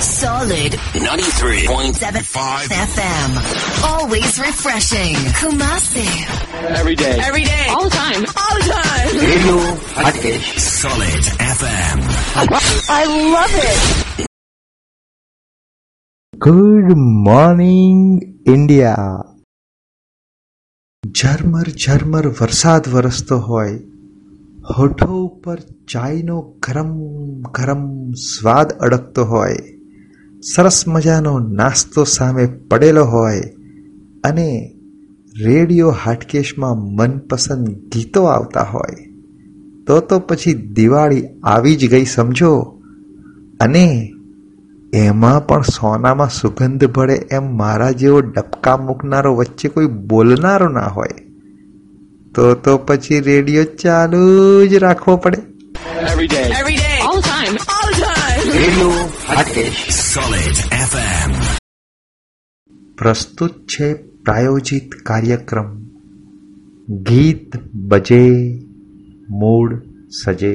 Solid 93.75 FM. Always refreshing. Kumasi. Every day. Every day. All the time. All the time. Radio Hotcakes. Solid FM. I love it. Good morning India ઝરમર ઝરમર વરસાદ વરસતો હોય હોઠો ઉપર ચાયનો ગરમ ગરમ સ્વાદ અડકતો હોય, સરસ મજાનો નાસ્તો સામે પડેલો હોય અને રેડિયો હાટકેશમાં મનપસંદ ગીતો આવતા હોય, તો તો પછી દિવાળી આવી જ ગઈ સમજો. અને એમાં પણ સોનામાં સુગંધ ભળે એમ મારા જેવો ડબકા મૂકનારો વચ્ચે કોઈ બોલનારો ના હોય. તો તો પછી રેડિયો ચાલુ જ રાખવો પડે Every day. Every day. All the time. All the time. Radio Hotcakes. Solid FM. પ્રસ્તુત છે પ્રાયોજિત કાર્યક્રમ ગીત બજે મૂડ સજે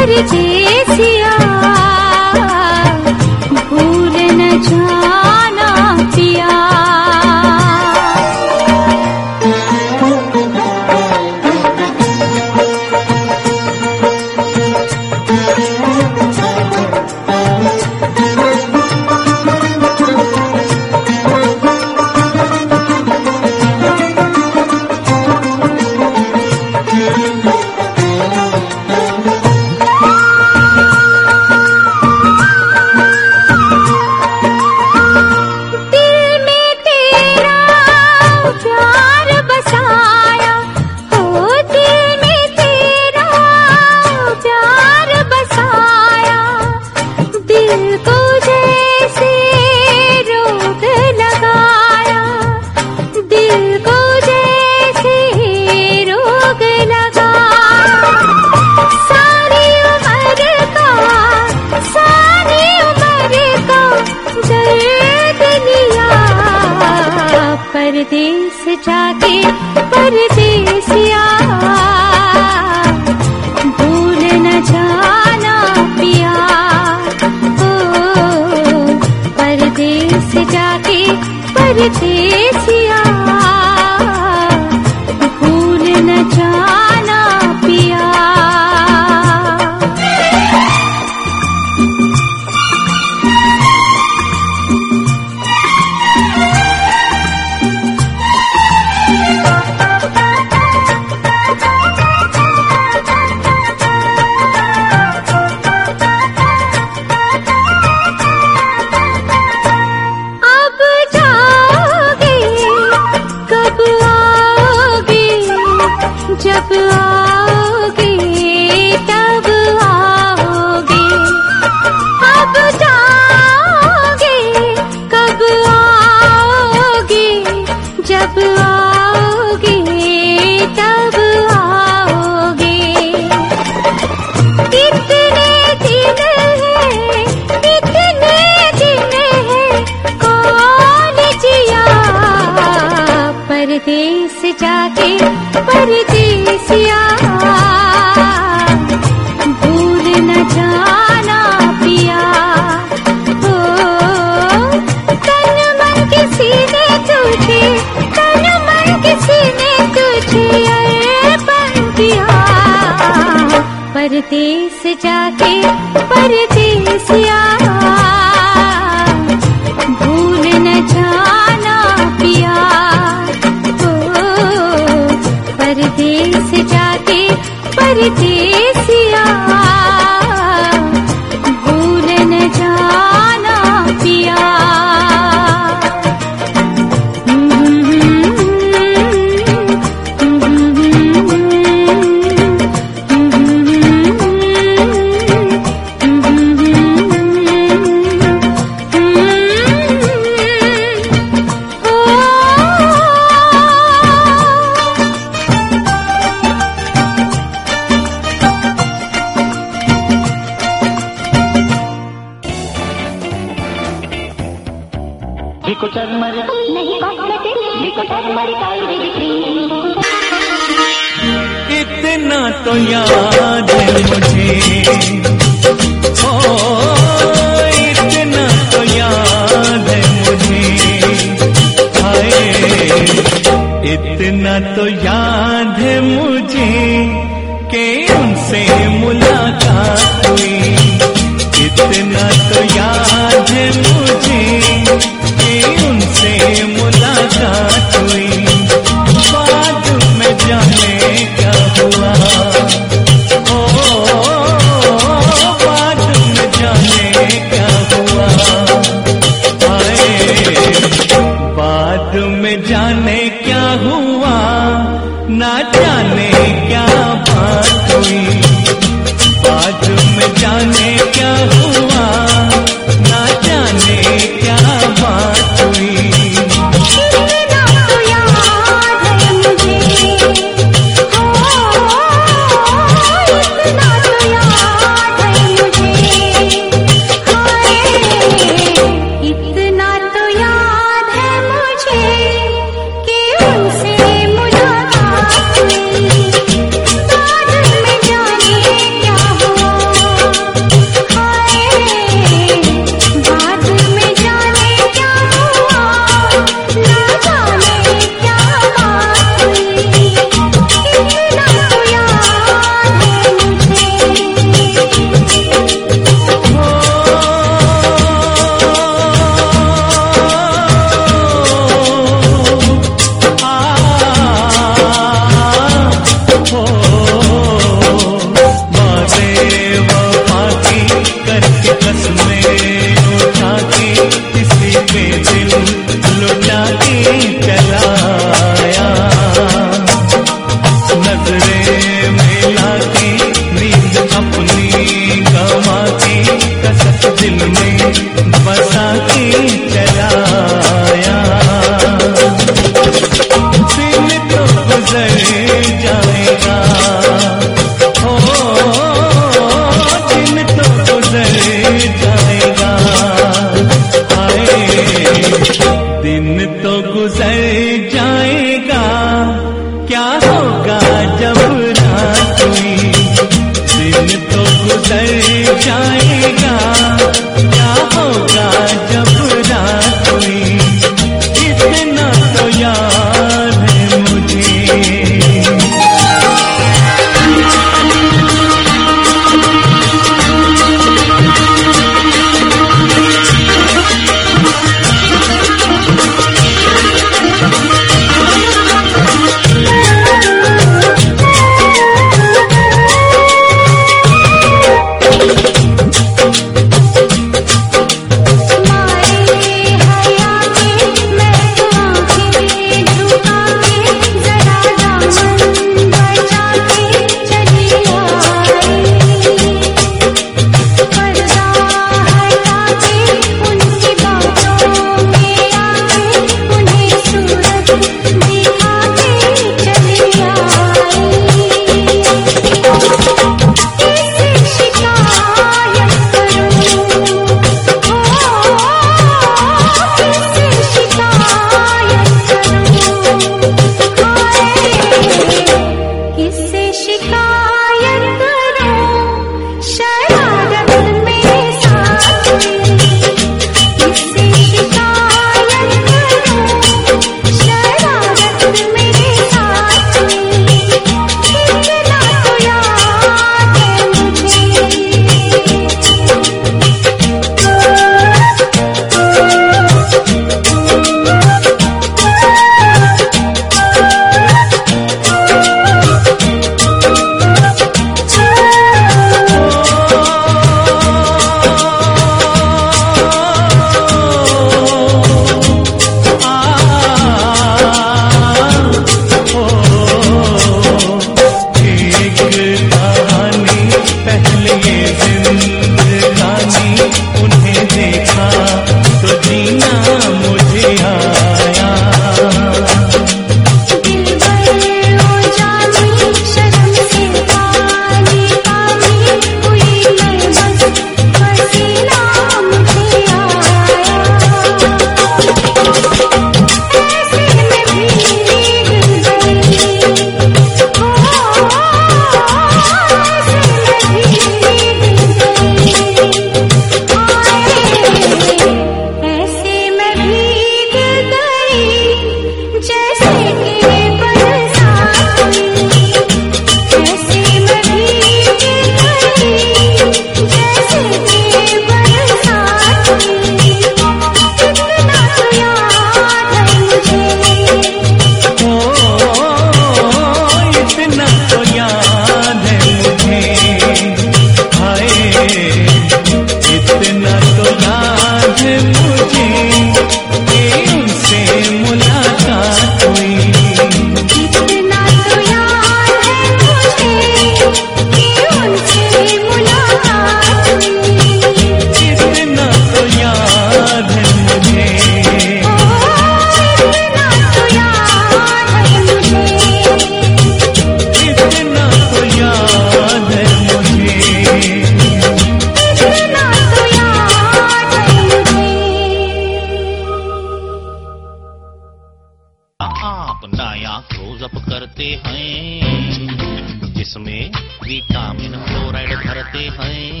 Đi.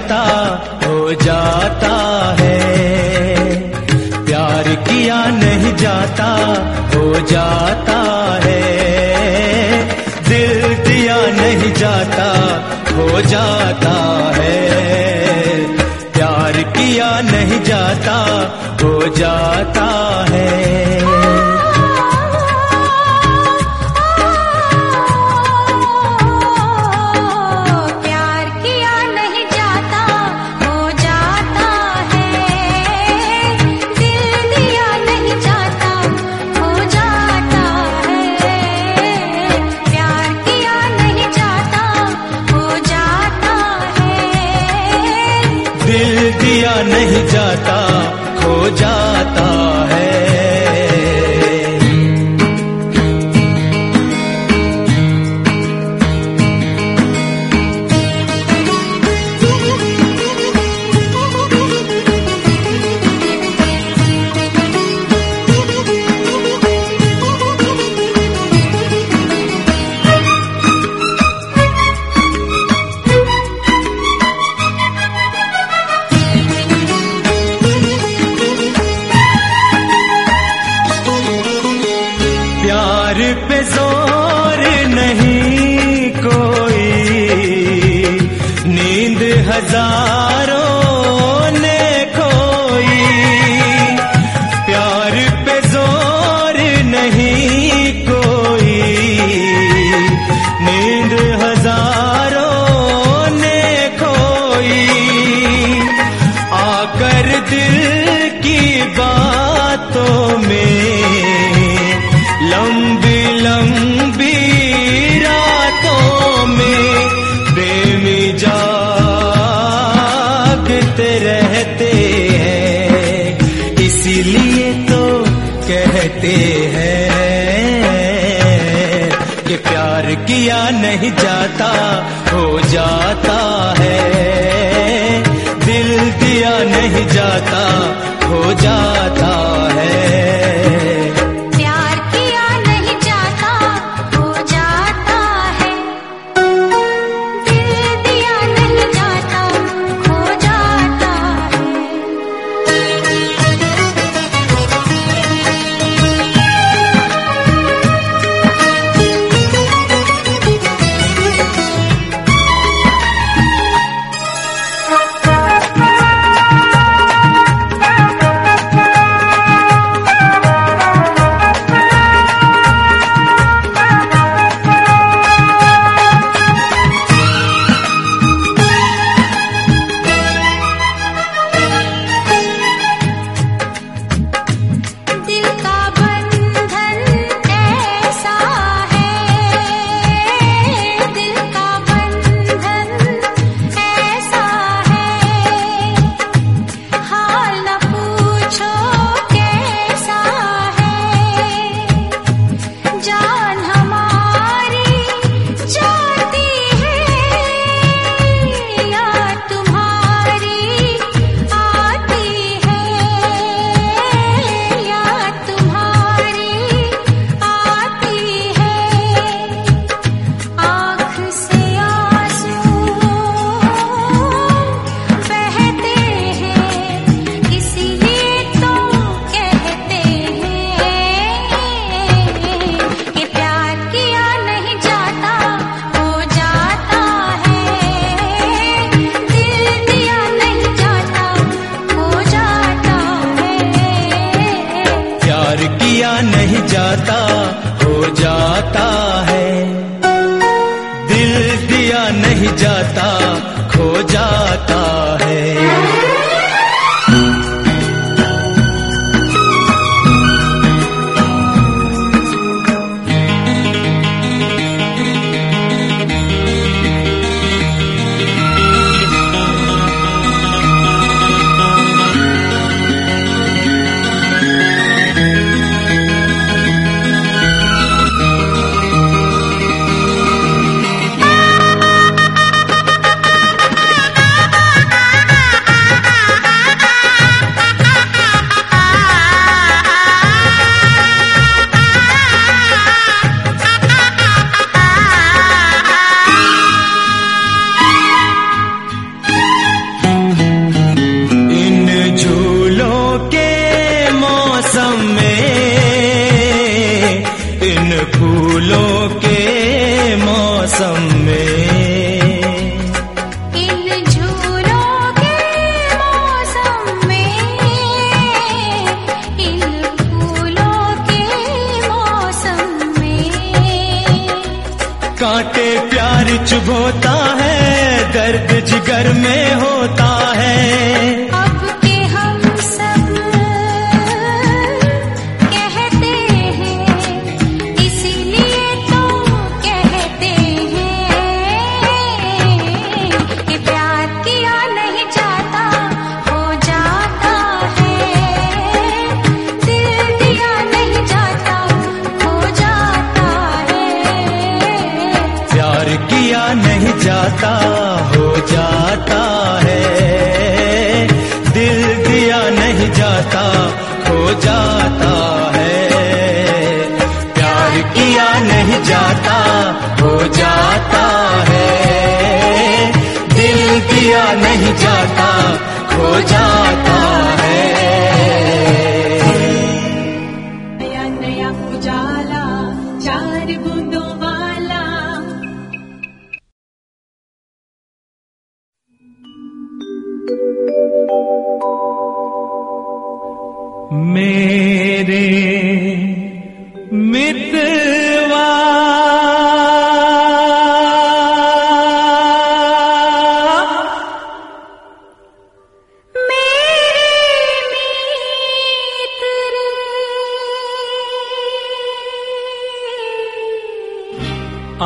जाता, हो जाता है। प्यार किया नहीं जाता, हो जाता है। दिल दिया नहीं जाता, हो जाता है। प्यार किया नहीं जाता, हो जाता है हजार नहीं जाता हो जाता है। दिल दिया नहीं जाता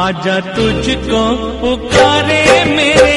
आजा तुझको पुकारे मेरे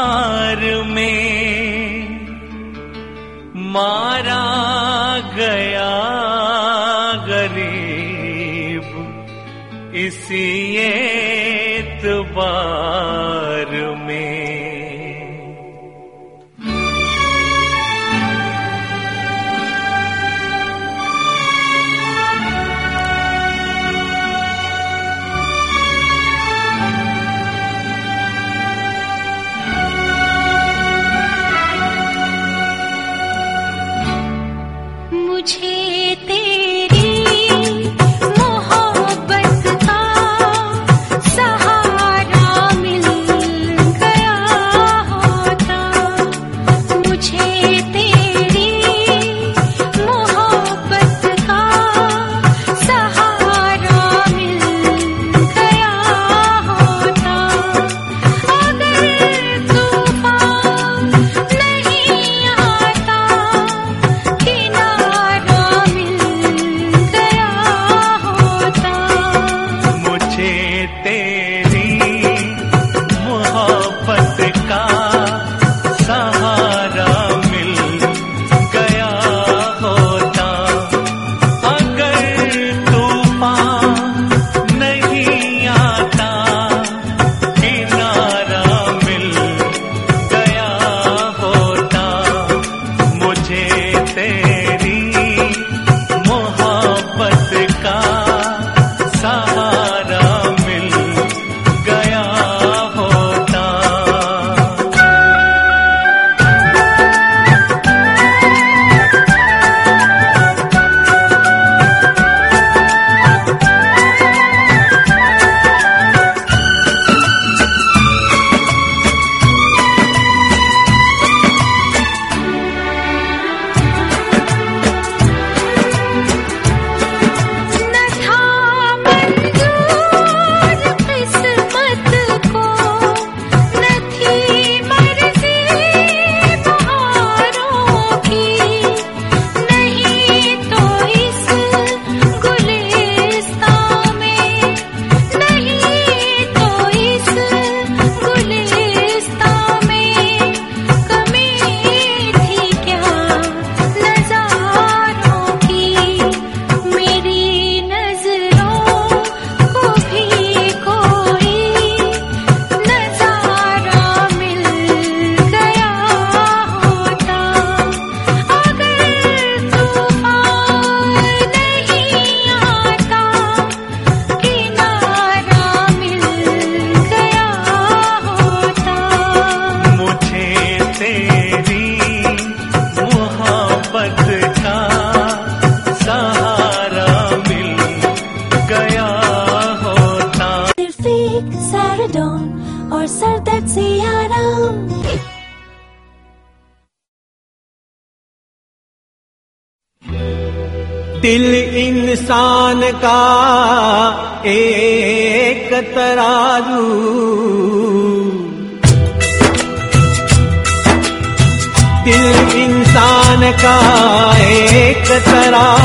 संसार में मारा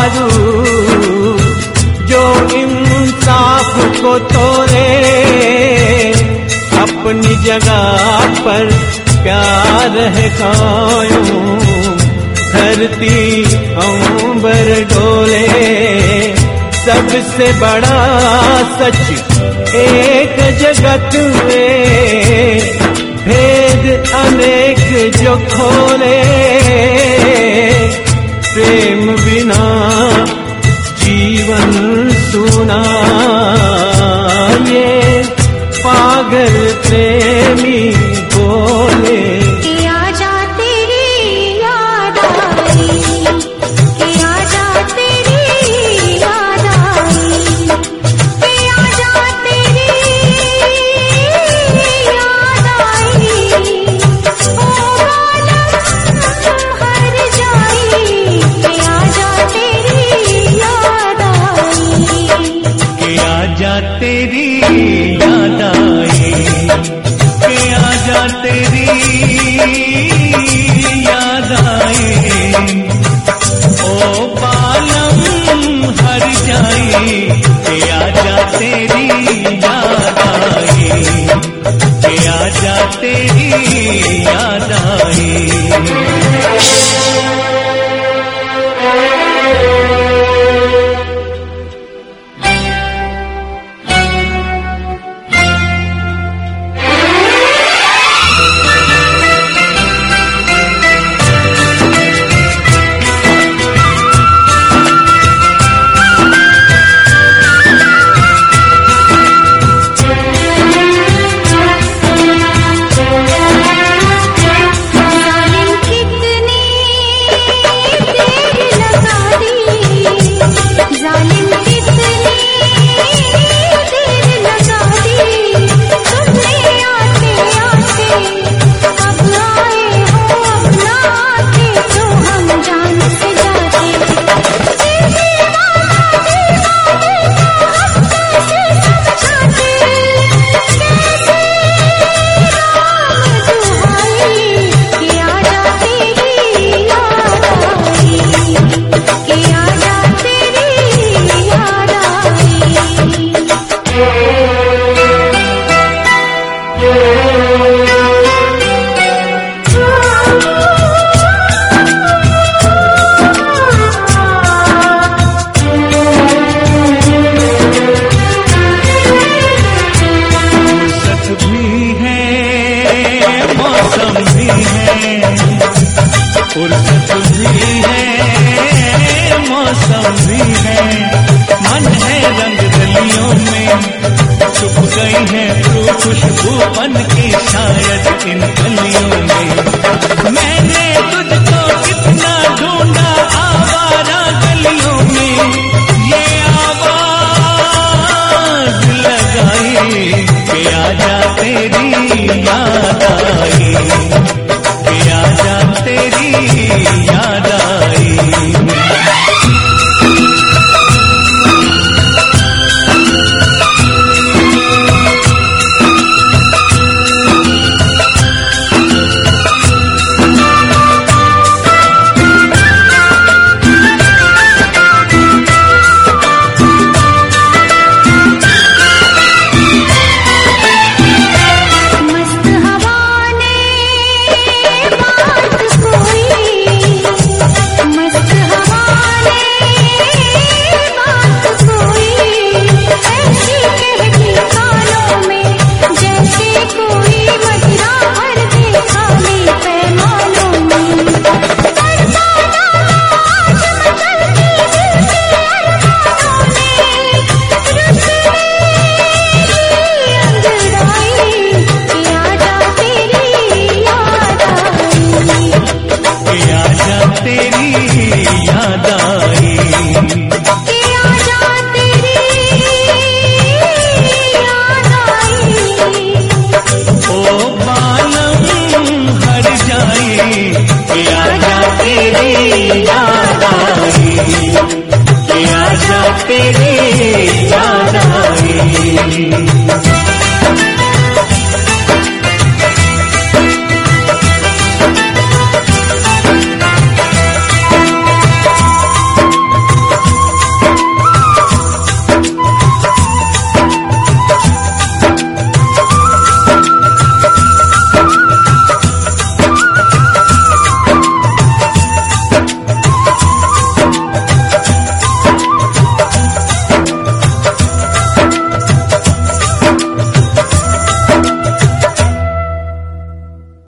आरू जो इंसाफ को तोरे अपनी जगह पर प्यार है कायूं धरती अंबर डोले। सबसे बड़ा सच एक जगत में भेद अनेक जो खोले। प्रेम बिना जीवन सुना। ये पागल